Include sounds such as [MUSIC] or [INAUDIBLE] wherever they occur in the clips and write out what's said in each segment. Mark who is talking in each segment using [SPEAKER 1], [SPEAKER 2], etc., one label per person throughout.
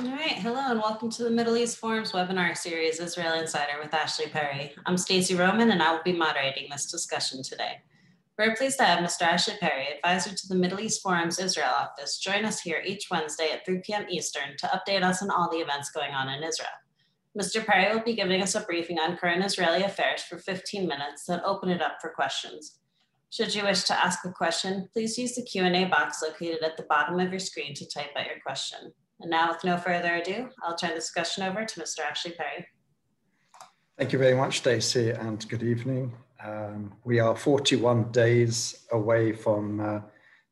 [SPEAKER 1] All right, hello and welcome to the Middle East Forum's webinar series, Israel Insider with Ashley Perry. I'm Stacey Roman and I will be moderating this discussion today. We're pleased to have Mr. Ashley Perry, advisor to the Middle East Forum's Israel office, join us here each Wednesday at 3 p.m. Eastern to update us on all the events going on in Israel. Mr. Perry will be giving us a briefing on current Israeli affairs for 15 minutes, then open it up for questions. Should you wish to ask a question, please use the Q&A box located at the bottom of your screen to type out your question. And now with no further ado, I'll turn the discussion over to Mr. Ashley Perry.
[SPEAKER 2] Thank you very much, Stacey, and good evening. Um, we are 41 days away from uh,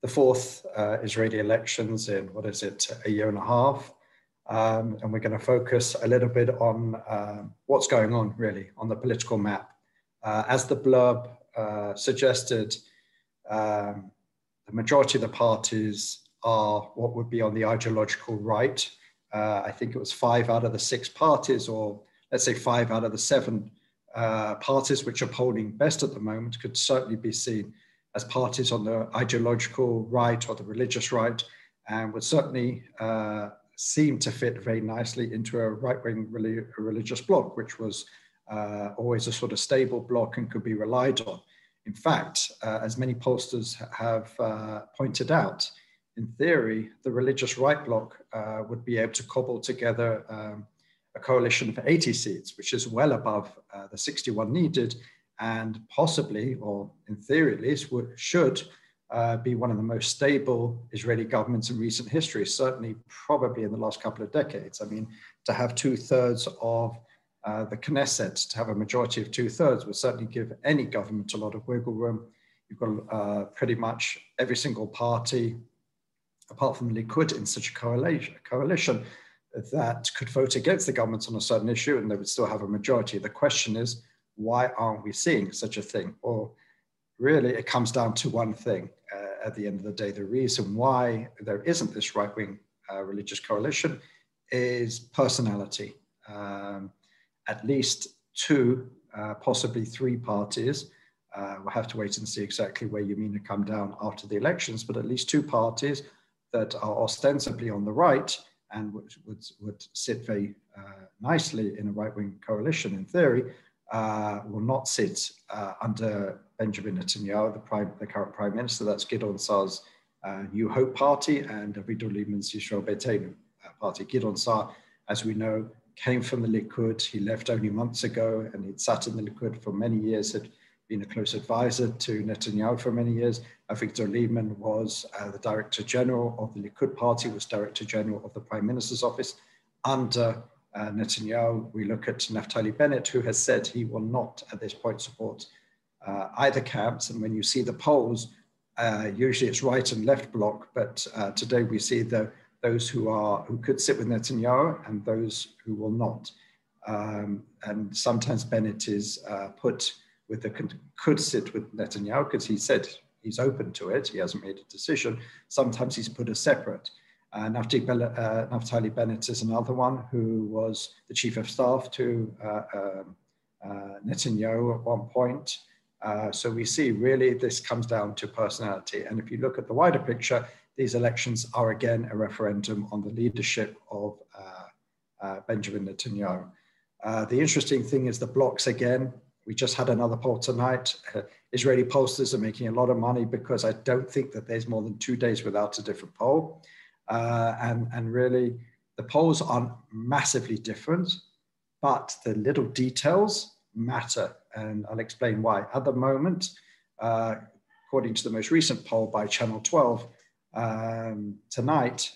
[SPEAKER 2] the fourth uh, Israeli elections in, what is it, a year and a half. Um, and we're going to focus a little bit on uh, what's going on really on the political map. Uh, as the blurb uh, suggested, um, the majority of the parties are what would be on the ideological right. Uh, I think it was five out of the six parties, or let's say five out of the seven uh, parties which are polling best at the moment could certainly be seen as parties on the ideological right or the religious right, and would certainly uh, seem to fit very nicely into a right-wing religious bloc, which was uh, always a sort of stable bloc and could be relied on. In fact, uh, as many pollsters have uh, pointed out, in theory, the religious right bloc uh, would be able to cobble together um, a coalition for 80 seats, which is well above uh, the 61 needed, and possibly, or in theory at least, would, should uh, be one of the most stable Israeli governments in recent history, certainly probably in the last couple of decades. I mean, to have two thirds of uh, the Knesset, to have a majority of two thirds, would certainly give any government a lot of wiggle room. You've got uh, pretty much every single party, apart from Likud, in such a coalition, coalition that could vote against the government on a certain issue and they would still have a majority. The question is, why aren't we seeing such a thing? Or really, it comes down to one thing uh, at the end of the day. The reason why there isn't this right wing uh, religious coalition is personality. Um, at least two, uh, possibly three parties. Uh, we'll have to wait and see exactly where Yamina come down after the elections, but at least two parties that are ostensibly on the right and would, would, would sit very uh, nicely in a right-wing coalition in theory, uh, will not sit uh, under Benjamin Netanyahu, the, prime, the current prime minister. That's Gideon Saar's uh, New Hope Party and Avigdor Lieberman's Yisrael Beitenu uh, party. Gideon Saar, as we know, came from the Likud. He left only months ago and he'd sat in the Likud for many years, had been a close advisor to Netanyahu for many years. Avigdor Lieberman was uh, the Director General of the Likud Party, was Director General of the Prime Minister's Office under uh, Netanyahu. We look at Naftali Bennett, who has said he will not at this point support uh, either camps. And when you see the polls, uh, usually it's right and left bloc, but uh, today we see the, those who are who could sit with Netanyahu and those who will not. Um, and sometimes Bennett is uh, put with the could sit with Netanyahu because he said he's open to it. He hasn't made a decision. Sometimes he's put as separate. Uh, Naftali, uh, Naftali Bennett is another one who was the chief of staff to uh, um, uh Netanyahu at one point. Uh, so we see really this comes down to personality. And if you look at the wider picture, these elections are again a referendum on the leadership of uh, Benjamin Netanyahu. the interesting thing is the blocks again we just had another poll tonight. Uh, Israeli pollsters are making a lot of money because I don't think that there's more than two days without a different poll. Uh, and, and really, the polls aren't massively different, but the little details matter. And I'll explain why. At the moment, uh, according to the most recent poll by Channel 12, um, tonight,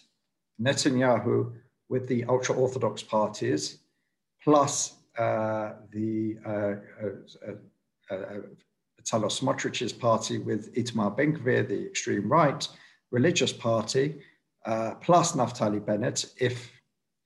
[SPEAKER 2] Netanyahu with the ultra Orthodox parties, plus Uh, the uh, uh, uh, uh Bezalel Smotrich's party with Itamar Ben-Gvir, the extreme right religious party, plus Naftali Bennett, if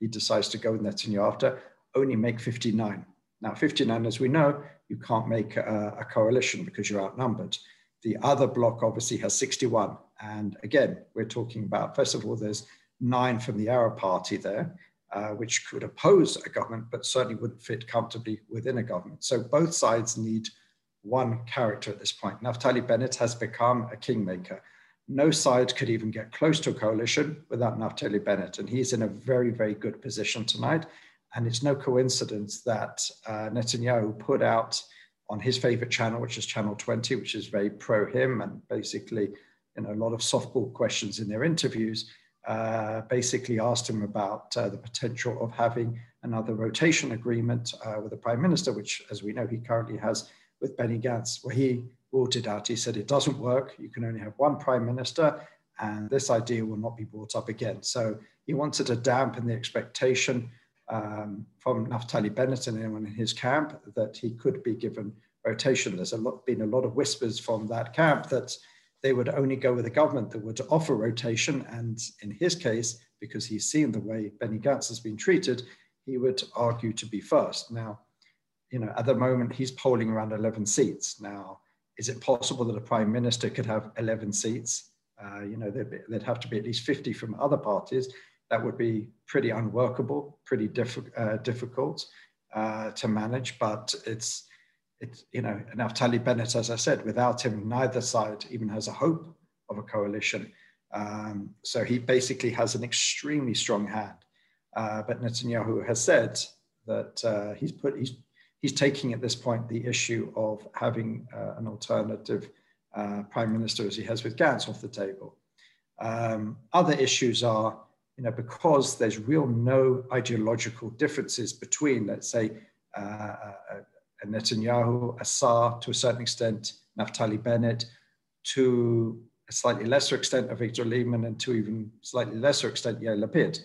[SPEAKER 2] he decides to go with Netanyahu after, only make 59. Now, 59, as we know, you can't make a, a, coalition because you're outnumbered. The other bloc obviously has 61. And again, we're talking about, first of all, there's nine from the Arab Party there uh, which could oppose a government, but certainly wouldn't fit comfortably within a government. So both sides need one character at this point. Naftali Bennett has become a kingmaker. no side could even get close to a coalition without Naftali Bennett. And he's in a very, very good position tonight. And it's no coincidence that uh, Netanyahu put out on his favorite channel, which is Channel 20, which is very pro him and basically you know, a lot of softball questions in their interviews, uh, basically asked him about uh, the potential of having another rotation agreement uh, with the prime minister, which, as we know, he currently has with Benny Gantz, where he ruled it out. He said it doesn't work. You can only have one prime minister, and this idea will not be brought up again. So he wanted to dampen the expectation um, from Naftali Bennett and anyone in his camp that he could be given rotation. There's a lot, been a lot of whispers from that camp that they would only go with a government that would offer rotation. And in his case, because he's seen the way Benny Gantz has been treated, he would argue to be first. Now, you know, at the moment, he's polling around 11 seats. Now, is it possible that a prime minister could have 11 seats? Uh, you know, there'd, be, there'd, have to be at least 50 from other parties. That would be pretty unworkable, pretty diff uh, difficult uh, to manage. But it's, it's, you know, Naftali Bennett, as I said, without him, neither side even has a hope of a coalition. Um, so he basically has an extremely strong hand. Uh, but Netanyahu has said that uh, he's put he's he's taking at this point the issue of having uh, an alternative uh, prime minister as he has with Gantz off the table. Um, other issues are, you know, because there's real no ideological differences between, let's say, uh, uh, uh Netanyahu, Assar, to a certain extent, Naftali Bennett, to a slightly lesser extent, Avigdor Lieberman, and to even slightly lesser extent, Yair Lapid.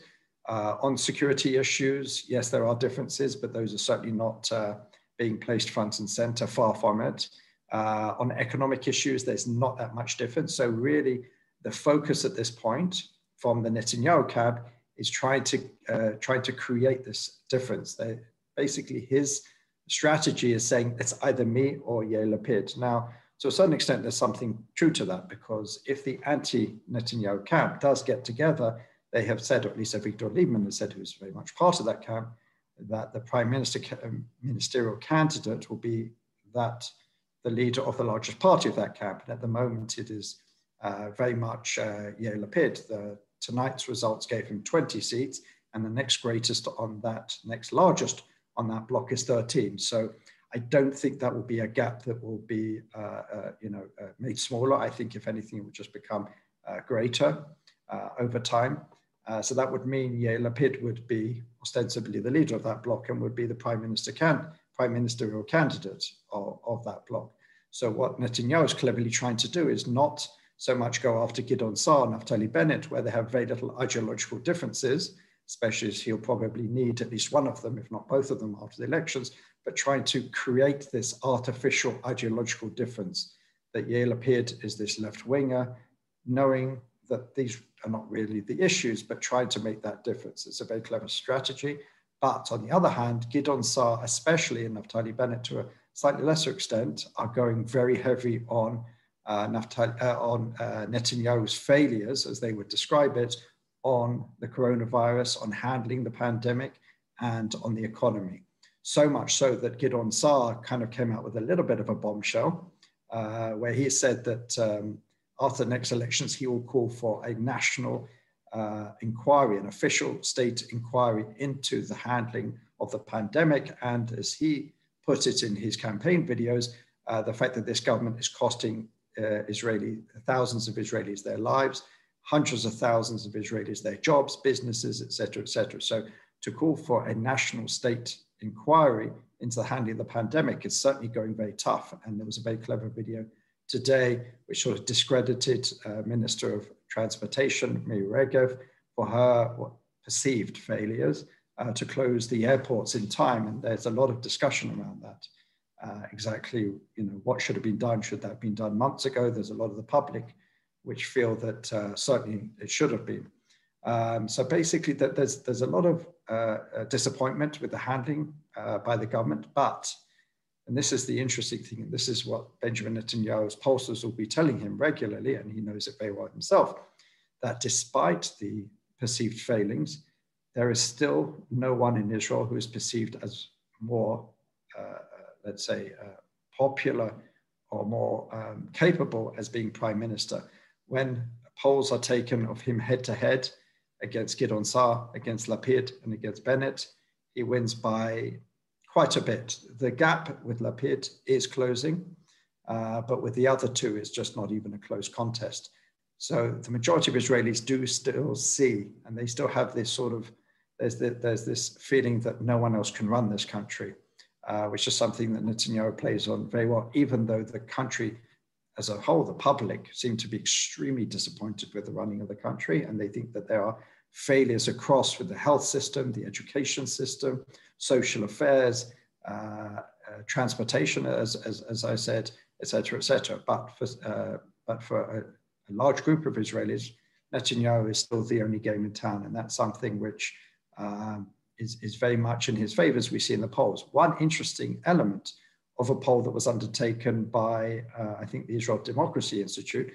[SPEAKER 2] Uh, on security issues, yes, there are differences, but those are certainly not uh, being placed front and center, far from it. Uh, on economic issues, there's not that much difference. So really, the focus at this point from the Netanyahu cab is trying to uh, trying to create this difference. They're basically, his strategy is saying it's either me or Yair Lapid. Now, to a certain extent, there's something true to that because if the anti-Netanyahu camp does get together, they have said, or at least Avigdor Lieberman has said, who's very much part of that camp, that the prime minister um, ministerial candidate will be that the leader of the largest party of that camp. And at the moment, it is uh, very much uh, Yair Lapid. The, tonight's results gave him 20 seats, and the next greatest on that, next largest on that block is 13. So I don't think that will be a gap that will be, uh, uh you know, uh, made smaller. I think if anything, it will just become uh, greater over time. Uh, so that would mean Yair Lapid would be ostensibly the leader of that bloc and would be the prime minister can prime ministerial candidate of, of that bloc. So what Netanyahu is cleverly trying to do is not so much go after Gideon Saar and Naftali Bennett, where they have very little ideological differences, especially as he'll probably need at least one of them, if not both of them, after the elections, but trying to create this artificial ideological difference that Yair Lapid as this left winger, knowing that these are not really the issues, but trying to make that difference. It's a very clever strategy. But on the other hand, Gideon Saar, especially in Naftali Bennett to a slightly lesser extent, are going very heavy on, uh, Naftali, uh, on uh, Netanyahu's failures, as they would describe it, on the coronavirus, on handling the pandemic, and on the economy. So much so that Gideon Saar kind of came out with a little bit of a bombshell, uh, where he said that um, after the next elections, he will call for a national uh, inquiry, an official state inquiry into the handling of the pandemic. And as he put it in his campaign videos, uh, the fact that this government is costing uh, Israeli thousands of Israelis their lives, hundreds of thousands of Israelis their jobs, businesses, etc., etc. So to call for a national state inquiry into the handling of the pandemic is certainly going very tough. And there was a very clever video today, which sort of discredited uh, Minister of Transportation, Miri Regev, for her perceived failures uh, to close the airports in time. And there's a lot of discussion around that. Uh, exactly, you know, what should have been done? Should that have been done months ago? There's a lot of the public which feel that uh, certainly it should have been. Um, so basically, that there's there's a lot of uh, uh, disappointment with the handling by the government, but and this is the interesting thing. And this is what Benjamin Netanyahu's pollsters will be telling him regularly, and he knows it very well himself, that despite the perceived failings, there is still no one in Israel who is perceived as more, uh, let's say, uh, popular or more um, capable as being prime minister. When polls are taken of him head to head against Gideon Saar, against Lapid, and against Bennett, he wins by quite a bit. The gap with Lapid is closing, uh, but with the other two, it's just not even a close contest. So the majority of Israelis do still see, and they still have this sort of, there's, the, there's this feeling that no one else can run this country, uh, which is something that Netanyahu plays on very well, even though the country as a whole, the public seem to be extremely disappointed with the running of the country, and they think that there are failures across with the health system, the education system, social affairs, uh, uh, transportation, as, as, as I said, etc., etc. But for, uh, but for a, a, large group of Israelis, Netanyahu is still the only game in town, and that's something which um, is, is very much in his favor, as we see in the polls. One interesting element of a poll that was undertaken by, uh, I think, the Israel Democracy Institute,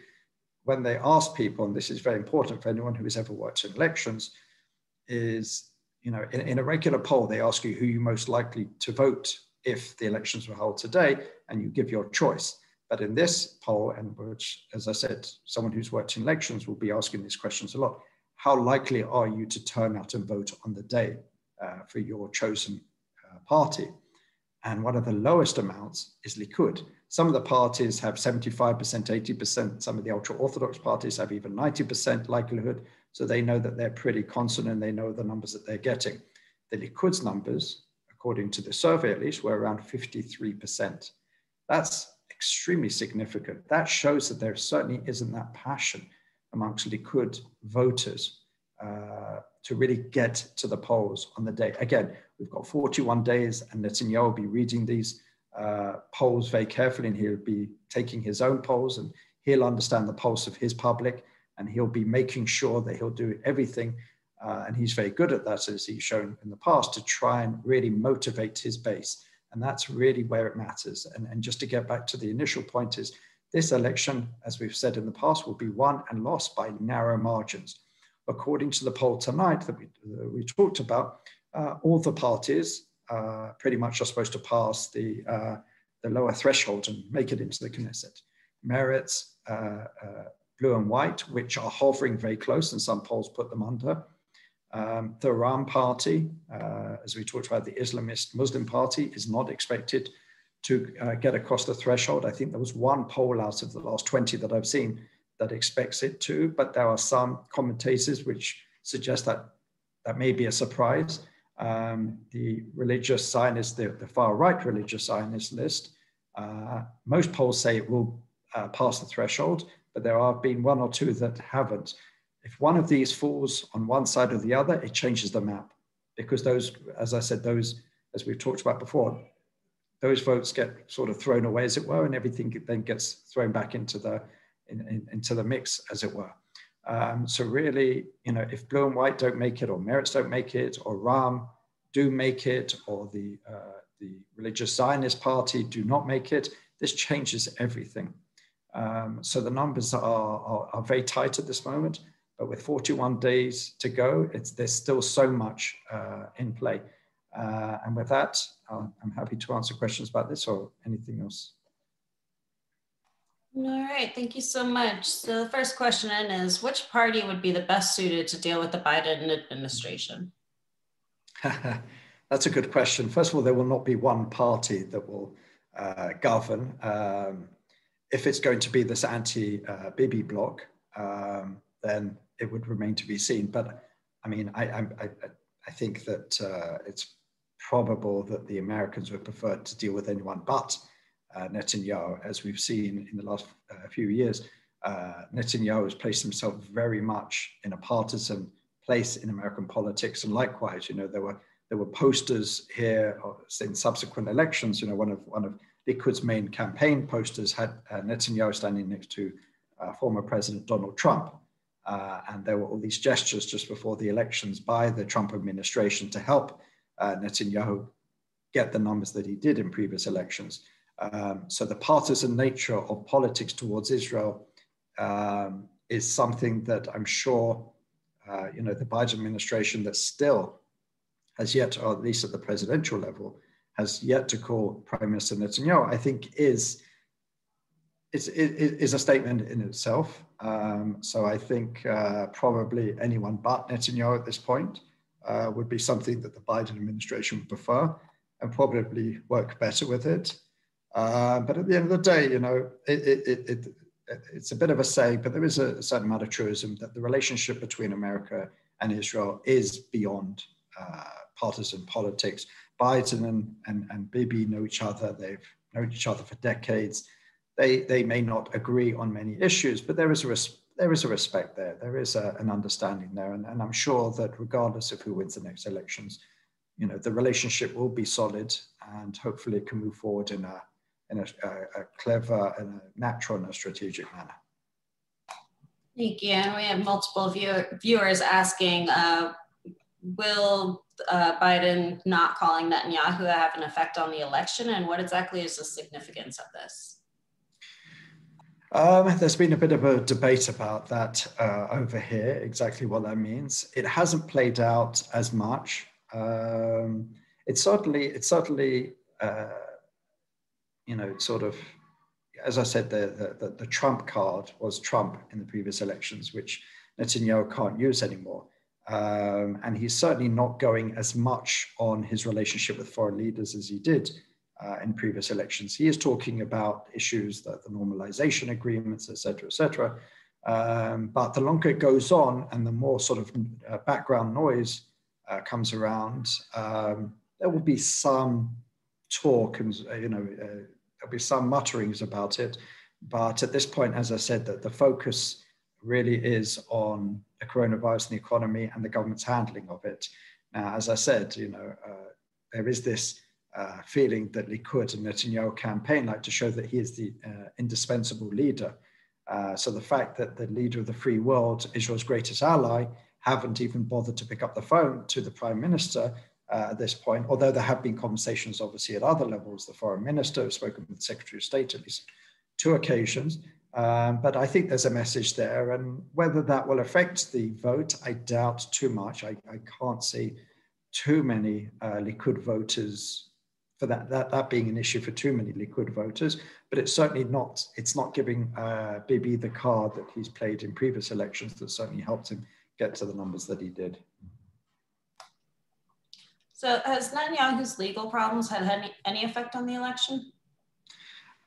[SPEAKER 2] when they asked people, and this is very important for anyone who has ever worked in elections, is, you know, in, in a regular poll, they ask you who you're most likely to vote if the elections were held today, and you give your choice. But in this poll, and which, as I said, someone who's worked in elections will be asking these questions a lot, how likely are you to turn out and vote on the day uh, for your chosen uh, party? And one of the lowest amounts is Likud. Some of the parties have 75%, 80%. Some of the ultra Orthodox parties have even 90% likelihood. So they know that they're pretty constant and they know the numbers that they're getting. The Likud's numbers according to the survey at least, were around 53%. That's extremely significant. That shows that there certainly isn't that passion amongst Likud voters to really get to the polls on the day. Again, we've got 41 days, and Netanyahu will be reading these uh, polls very carefully, and he'll be taking his own polls, and he'll understand the pulse of his public, and he'll be making sure that he'll do everything uh, and he's very good at that, as he's shown in the past, to try and really motivate his base. And that's really where it matters. And, and just to get back to the initial point is this election, as we've said in the past, will be won and lost by narrow margins. According to the poll tonight that we, that we talked about, uh, all the parties uh, pretty much are supposed to pass the, uh, the lower threshold and make it into the Knesset. Meretz, uh, uh, blue and white, which are hovering very close, and some polls put them under, um, the Ra'am Party, uh, as we talked about, the Islamist Muslim Party, is not expected to get across the threshold. I think there was one poll out of the last 20 that I've seen that expects it to, but there are some commentators which suggest that that may be a surprise. Um, the religious Zionist, the, the far right religious Zionist list, uh, most polls say it will uh, pass the threshold, but there have been one or two that haven't. If one of these falls on one side or the other, it changes the map because those, as I said, those, as we've talked about before, those votes get sort of thrown away, as it were, and everything then gets thrown back into the in, in, into the mix, as it were. Um, so really, you know, if blue and white don't make it, or Meretz don't make it, or Ra'am do make it, or the uh, the religious Zionist party do not make it, this changes everything. Um, so the numbers are, are, are very tight at this moment. But with 41 days to go, it's, there's still so much uh, in play. Uh, and with that, I'll, I'm happy to answer questions about this or anything else.
[SPEAKER 1] All right, thank you so much. So the first question is, which party would be the best suited to deal with the Biden administration? [LAUGHS]
[SPEAKER 2] That's a good question. First of all, there will not be one party that will uh, govern. Um, if it's going to be this anti-Bibi uh, bloc, um, then it would remain to be seen. But I mean, I, I, I think that uh, it's probable that the Americans would prefer to deal with anyone but Netanyahu, as we've seen in the last uh, few years. Uh, Netanyahu has placed himself very much in a partisan place in American politics, and likewise, you know, there were there were posters here in subsequent elections. You know, one of one of Likud's main campaign posters had uh, Netanyahu standing next to uh, former President Donald Trump. Uh, and there were all these gestures just before the elections by the Trump administration to help uh, Netanyahu get the numbers that he did in previous elections. Um, so the partisan nature of politics towards Israel um, is something that I'm sure, uh, you know, the Biden administration that still has yet, or at least at the presidential level, has yet to call Prime Minister Netanyahu, I think is is, is a statement in itself. Um, so I think uh, probably anyone but Netanyahu at this point uh, would be something that the Biden administration would prefer and probably work better with it. Uh, but at the end of the day, you know, it, it, it, it's a bit of a saying, but there is a certain amount of truism that the relationship between America and Israel is beyond uh, partisan politics. Biden and, and, and Bibi know each other. They've known each other for decades. They, they may not agree on many issues, but there is a, res- there is a respect there. There is a, an understanding there. And, and I'm sure that regardless of who wins the next elections, you know, the relationship will be solid and hopefully it can move forward in a, in a, a, a clever and a natural and a strategic manner.
[SPEAKER 1] Thank you. And we have multiple view- viewers asking, uh, will uh, Biden not calling Netanyahu have an effect on the election? And what exactly is the significance of this?
[SPEAKER 2] Um, there's been a bit of a debate about that uh, over here, exactly what that means. It hasn't played out as much. Um, it's certainly, it's certainly, uh, you know, sort of, as I said, the, the, the Trump card was Trump in the previous elections, which Netanyahu can't use anymore. Um, and he's certainly not going as much on his relationship with foreign leaders as he did uh, in previous elections. He is talking about issues that the normalization agreements, et cetera, et cetera. Um, but the longer it goes on and the more sort of uh, background noise uh, comes around, um, there will be some talk and, uh, you know, uh, there'll be some mutterings about it. But at this point, as I said, that the focus really is on the coronavirus and the economy and the government's handling of it. Now, as I said, you know, uh, there is this uh, feeling that Likud and Netanyahu campaign like to show that he is the uh, indispensable leader. Uh, so the fact that the leader of the free world, Israel's greatest ally, haven't even bothered to pick up the phone to the prime minister uh, at this point, although there have been conversations obviously at other levels. The foreign minister has spoken with the secretary of state at least two occasions. Um, but I think there's a message there, and whether that will affect the vote, I doubt too much. I, I can't see too many uh, Likud voters for that, that that being an issue for too many Likud voters. But it's certainly not. It's not giving uh, Bibi the card that he's played in previous elections that certainly helped him get to the numbers that he did.
[SPEAKER 1] So has Netanyahu's legal problems had any, any effect on the election?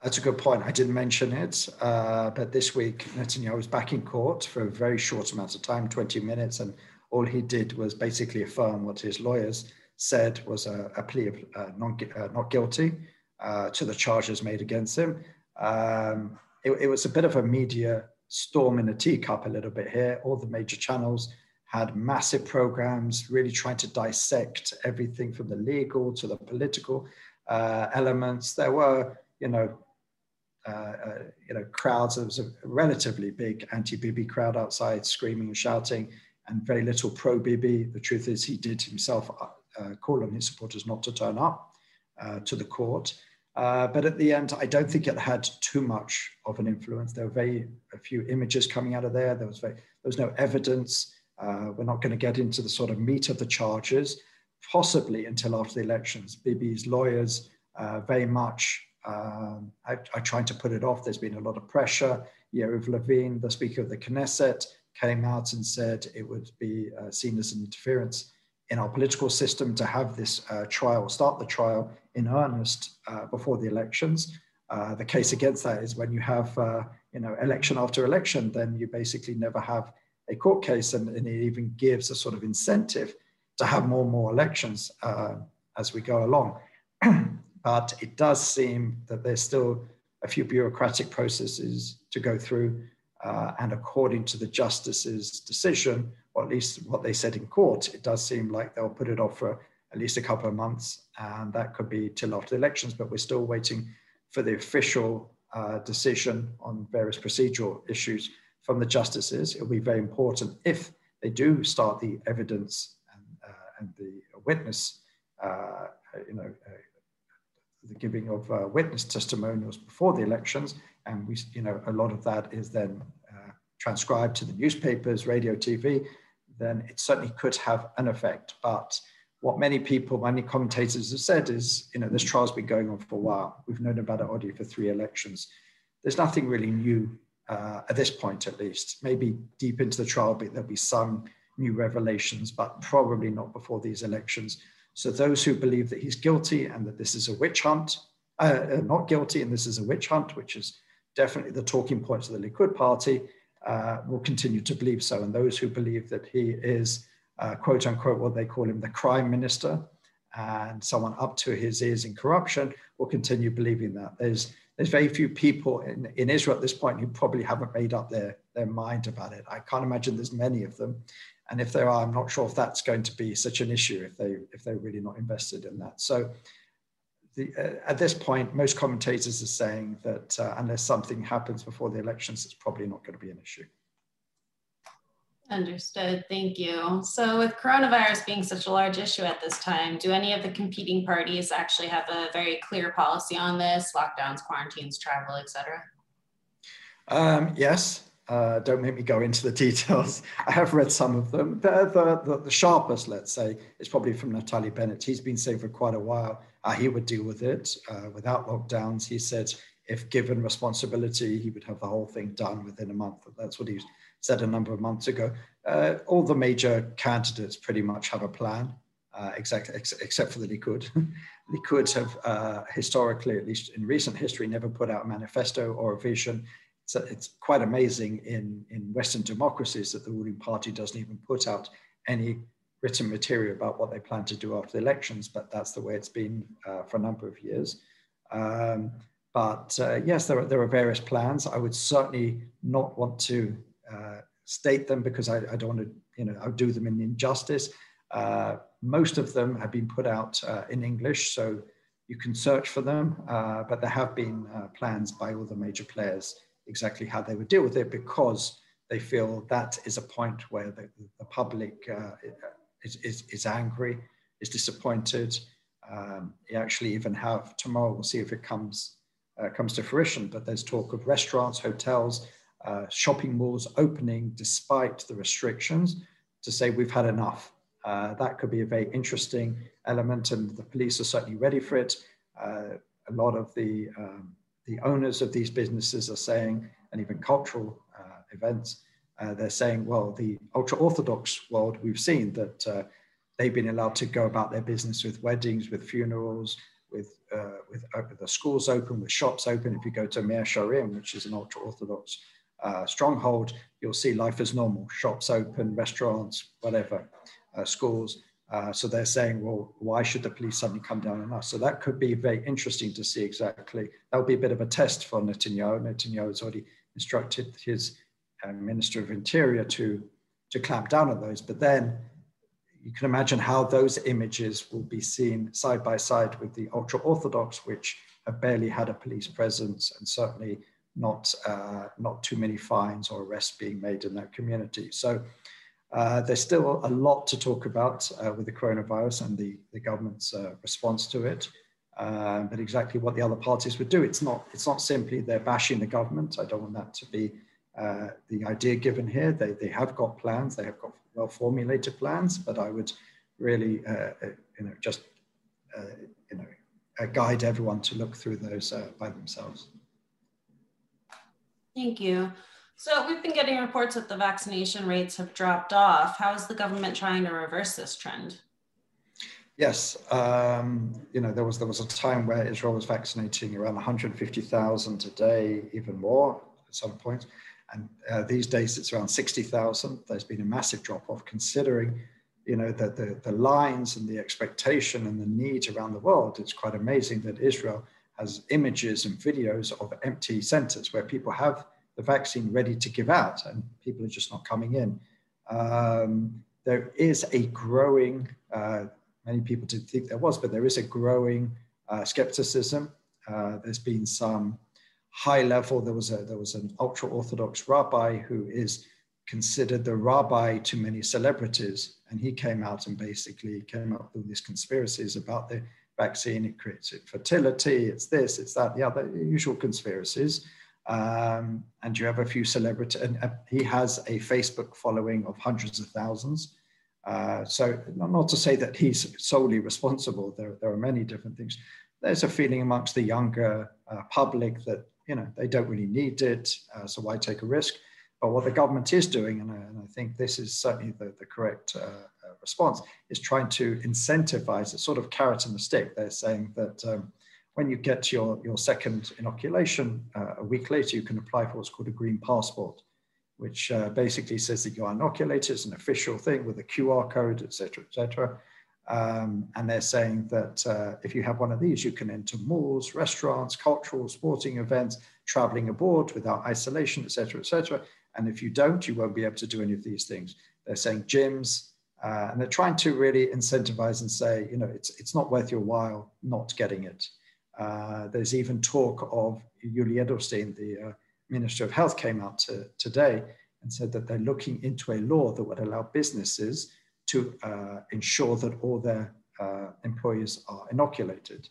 [SPEAKER 2] That's a good point. I didn't mention it, uh, but this week Netanyahu was back in court for a very short amount of time, 20 minutes, and all he did was basically affirm what his lawyers said was a, a plea of uh, non, uh, not guilty uh, to the charges made against him. Um, it, it, was a bit of a media storm in a teacup a little bit here. All the major channels had massive programs, really trying to dissect everything from the legal to the political uh, elements. There were, you know, uh, uh, you know, crowds. There was a relatively big anti-Bibi crowd outside, screaming and shouting, and very little pro-Bibi. The truth is, he did himself uh, call on his supporters not to turn up to the court. Uh, but at the end, I don't think it had too much of an influence. There were very a few images coming out of there. There was very, there was no evidence. Uh, we're not going to get into the sort of meat of the charges, possibly until after the elections. Bibi's lawyers uh, very much um, I, I tried to put it off. There's been a lot of pressure. Yariv Levin, the Speaker of the Knesset, came out and said it would be uh, seen as an interference in our political system to have this uh, trial, start the trial in earnest uh, before the elections. Uh, the case against that is when you have, you know, election after election, then you basically never have a court case, and, and it even gives a sort of incentive to have more and more elections uh, as we go along. [CLEARS THROAT] but it does seem that there's still a few bureaucratic processes to go through. Uh, and according to the justice's decision, or at least what they said in court, it does seem like they'll put it off for at least a couple of months. And that could be till after the elections, but we're still waiting for the official uh, decision on various procedural issues from the justices. It'll be very important if they do start the evidence and, uh, and the witness, uh, you know, uh, the giving of uh, witness testimonials before the elections, and we, you know, a lot of that is then uh, transcribed to the newspapers, radio, TV. Then it certainly could have an effect. But what many people, many commentators have said is, you know, this trial's been going on for a while. We've known about it already for three elections. there's nothing really new uh, at this point, at least. Maybe deep into the trial, there'll be some new revelations, but probably not before these elections. So those who believe that he's guilty and that this is a witch hunt, uh, uh not guilty and this is a witch hunt, which is definitely the talking points of the Likud party, uh, will continue to believe so. And those who believe that he is, uh, quote unquote, what they call him, the crime minister, and someone up to his ears in corruption will continue believing that. There's there's very few people in, in Israel at this point who probably haven't made up their, their mind about it. I can't imagine there's many of them. And if there are, I'm not sure if that's going to be such an issue if they if they're really not invested in that. So the, uh, at this point, most commentators are saying that uh, unless something happens before the elections, it's probably not going to be an issue.
[SPEAKER 1] Understood. Thank you. So, with coronavirus being such a large issue at this time, do any of the competing parties actually have a very clear policy on this? Lockdowns, quarantines, travel, etc.
[SPEAKER 2] Um, yes. Uh, don't make me go into the [LAUGHS] details. I have read some of them. The, the, the, sharpest, let's say, is probably from Naftali Bennett. He's been saying for quite a while uh, he would deal with it uh, without lockdowns. He said if given responsibility, he would have the whole thing done within a month. That's what he's said a number of months ago. Uh, all the major candidates pretty much have a plan, uh, exactly, ex except for the Likud. [LAUGHS] Likud have uh, historically, at least in recent history, never put out a manifesto or a vision. It's, it's quite amazing in, in Western democracies that the ruling party doesn't even put out any written material about what they plan to do after the elections, but that's the way it's been uh, for a number of years. Um, but uh, yes, there are, there are various plans. I would certainly not want to uh, state them because I, I, don't want to, you know, I'll do them in injustice. Uh, most of them have been put out uh, in English, so you can search for them, uh, but there have been uh, plans by all the major players exactly how they would deal with it because they feel that is a point where the, the public uh, is, is, is, angry, is disappointed. Um, you actually even have, tomorrow we'll see if it comes, comes to fruition, but there's talk of restaurants, hotels, uh, shopping malls opening despite the restrictions to say we've had enough. Uh, that could be a very interesting element, and the police are certainly ready for it. Uh, a lot of the um, the owners of these businesses are saying, and even cultural uh, events, uh, they're saying, well, the ultra orthodox world, we've seen that they've been allowed to go about their business with weddings, with funerals, with with, the schools open, with shops open. If you go to Mea Shearim, which is an ultra orthodox uh, stronghold, you'll see life as normal, shops open, restaurants, whatever, uh, schools. Uh, so they're saying, well, why should the police suddenly come down on us? So that could be very interesting to see exactly. That'll be a bit of a test for Netanyahu. Netanyahu has already instructed his uh, Minister of Interior to, to clamp down on those. But then you can imagine how those images will be seen side by side with the ultra Orthodox, which have barely had a police presence and certainly not, uh, not too many fines or arrests being made in that community. So uh, there's still a lot to talk about uh, with the coronavirus and the, the government's uh, response to it. Um, but exactly what the other parties would do, it's not, it's not simply they're bashing the government. I don't want that to be uh, the idea given here. They, they have got plans, they have got well formulated plans, but I would really, uh, you know, just, you know, guide everyone to look through those by themselves.
[SPEAKER 1] Thank you. So we've been getting reports that the vaccination rates have dropped off. How is the government trying to reverse this trend?
[SPEAKER 2] Yes, um, you know there was there was a time where Israel was vaccinating around 150,000 a day, even more at some point. and uh, these days it's around 60,000. There's been a massive drop off, considering you know the, the the lines and the expectation and the need around the world. It's quite amazing that Israel has images and videos of empty centers where people have the vaccine ready to give out and people are just not coming in. Um, there is a growing, uh, many people didn't think there was, but there is a growing uh, skepticism. Uh, there's been some high level, there was, a, there was an ultra Orthodox rabbi who is considered the rabbi to many celebrities. And he came out and basically came up with these conspiracies about the vaccine, it creates fertility, it's this, it's that, the other usual conspiracies. Um, and you have a few celebrities, and uh, he has a Facebook following of hundreds of thousands. Uh, so, not to say that he's solely responsible, there, there are many different things. There's a feeling amongst the younger uh, public that you know, they don't really need it, uh, so why take a risk? But what the government is doing, and I, and I think this is certainly the, the correct uh, uh, response, is trying to incentivize a sort of carrot and the stick. They're saying that um, when you get your, your second inoculation, uh, a week later, you can apply for what's called a green passport, which uh, basically says that you're inoculated. It's an official thing with a QR code, et cetera, et cetera. Um, and they're saying that uh, if you have one of these, you can enter malls, restaurants, cultural, sporting events, traveling abroad without isolation, et cetera, et cetera. And if you don't, you won't be able to do any of these things. They're saying gyms, uh, and they're trying to really incentivize and say, you know, it's, it's not worth your while not getting it. Uh, there's even talk of Yuli Edelstein, the uh, Minister of Health, came out to, today and said that they're looking into a law that would allow businesses to uh, ensure that all their uh, employees are inoculated.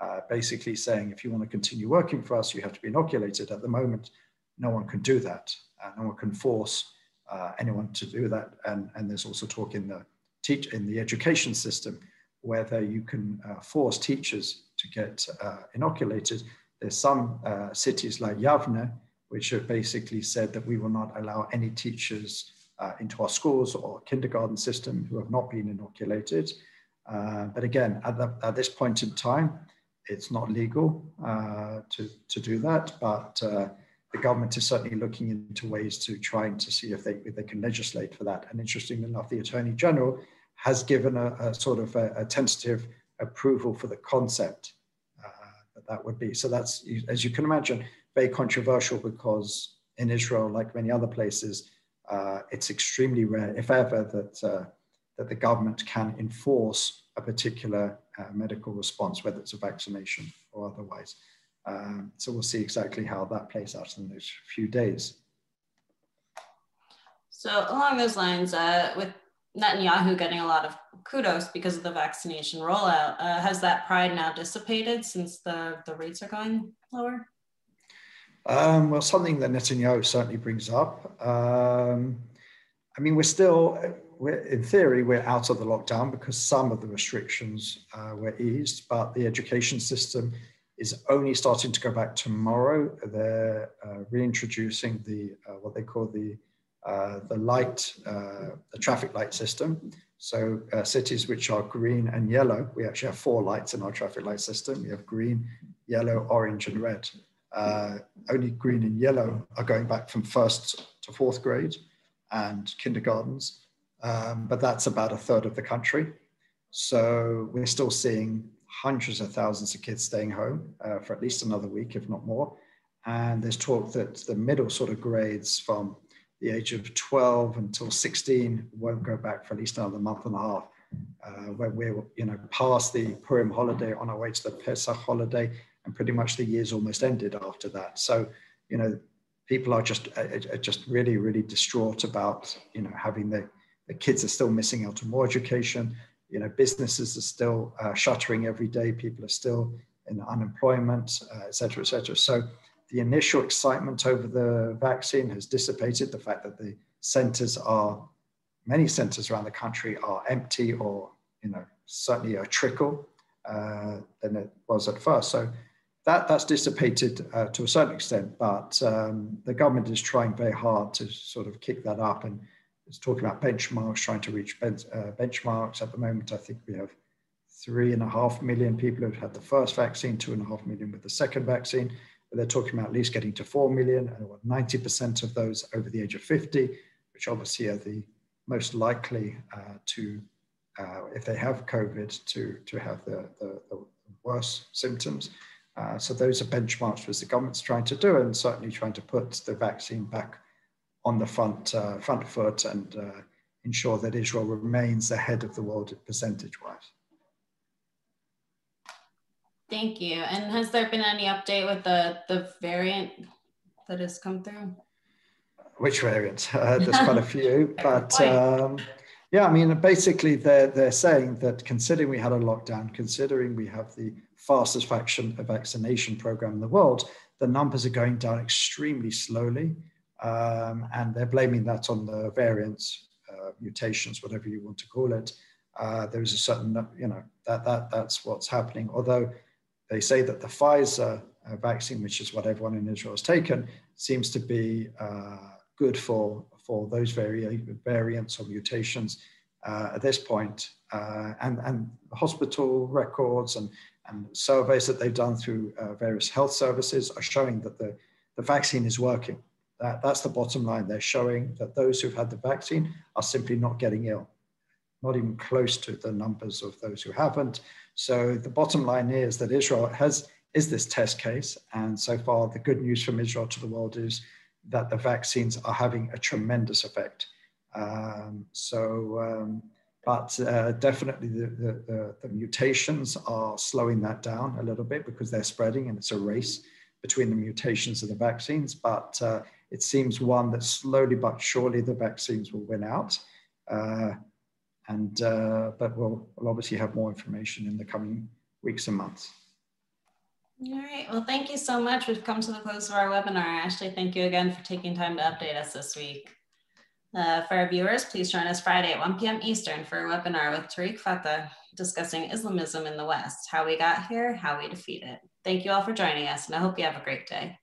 [SPEAKER 2] Uh, basically saying if you want to continue working for us, you have to be inoculated. At the moment, no one can do that. Uh, no one can force uh, anyone to do that. And, and there's also talk in the teach in the education system whether you can uh, force teachers to get uh, inoculated. There's some uh, cities like Yavne which have basically said that we will not allow any teachers uh, into our schools or kindergarten system who have not been inoculated. but again, at, the, at this point in time, it's not legal to, to do that, but the government is certainly looking into ways to trying to see if they, if they can legislate for that. And interestingly enough, the Attorney General has given a, a sort of a, a, tentative approval for the concept uh, that that would be. So that's, as you can imagine, very controversial because in Israel, like many other places, uh, it's extremely rare, if ever, that, uh, that the government can enforce a particular uh, medical response, whether it's a vaccination or otherwise. Um, so we'll see exactly how that plays out in those few days.
[SPEAKER 1] So along those lines, uh, with Netanyahu getting a lot of kudos because of the vaccination rollout, uh, has that pride now dissipated since the, the rates are going lower?
[SPEAKER 2] Um, well, something that Netanyahu certainly brings up. Um, I mean, we're still, we're, in theory, we're out of the lockdown because some of the restrictions uh, were eased, but the education system is only starting to go back tomorrow. They're uh, reintroducing the uh, what they call the uh, the light, uh, the traffic light system. So uh, cities which are green and yellow, we actually have four lights in our traffic light system. We have green, yellow, orange, and red. Uh, only green and yellow are going back from first to fourth grade and kindergartens, um, but that's about a third of the country. So we're still seeing hundreds of thousands of kids staying home uh, for at least another week, if not more. And there's talk that the middle sort of grades from the age of 12 until 16 won't go back for at least another month and a half. Uh, when we're you know past the Purim holiday on our way to the Pesach holiday, and pretty much the year's almost ended after that. So you know people are just are just really really distraught about you know having the the kids are still missing out on more education you know, businesses are still uh, shuttering every day. People are still in unemployment, uh, et cetera, et cetera. So the initial excitement over the vaccine has dissipated. The fact that the centers are, many centers around the country are empty or, you know, certainly a trickle uh, than it was at first. So that, that's dissipated uh, to a certain extent, but um, the government is trying very hard to sort of kick that up and it's talking about benchmarks, trying to reach ben, uh, benchmarks. At the moment, I think we have three and a half million people who've had the first vaccine, two and a half million with the second vaccine. But they're talking about at least getting to 4 million, and 90% of those over the age of 50, which obviously are the most likely uh, to, uh, if they have COVID, to, to have the, the, the worst symptoms. Uh, so those are benchmarks which the government's trying to do, and certainly trying to put the vaccine back on the front, uh, front foot and uh, ensure that Israel remains ahead of the world percentage wise.
[SPEAKER 1] Thank you. And has there been any update with the, the variant that has come through?
[SPEAKER 2] Which variant? Uh, there's quite a [LAUGHS] few, but um, yeah, I mean, basically they're, they're saying that considering we had a lockdown, considering we have the fastest vaccination program in the world, the numbers are going down extremely slowly. Um, and they're blaming that on the variants, uh, mutations, whatever you want to call it. Uh, there is a certain, you know, that, that that's what's happening. Although they say that the Pfizer uh, vaccine, which is what everyone in Israel has taken, seems to be uh, good for, for those vari variants or mutations uh, at this point. Uh, and, and hospital records and, and surveys that they've done through various health services are showing that the, the vaccine is working. That, that's the bottom line. They're showing that those who've had the vaccine are simply not getting ill, not even close to the numbers of those who haven't. So the bottom line is that Israel has is this test case, and so far the good news from Israel to the world is that the vaccines are having a tremendous effect. Um, so, um, but uh, definitely the, the, the, the, mutations are slowing that down a little bit because they're spreading and it's a race between the mutations of the vaccines. But uh, it seems one that slowly but surely the vaccines will win out. Uh, and uh, but we'll, we'll obviously have more information in the coming weeks and months.
[SPEAKER 1] All right. Well, thank you so much. We've come to the close of our webinar. Ashley, thank you again for taking time to update us this week. Uh, for our viewers, please join us Friday at 1 p.m. Eastern for a webinar with Tarek Fatah discussing Islamism in the West, how we got here, how we defeat it. Thank you all for joining us, and I hope you have a great day.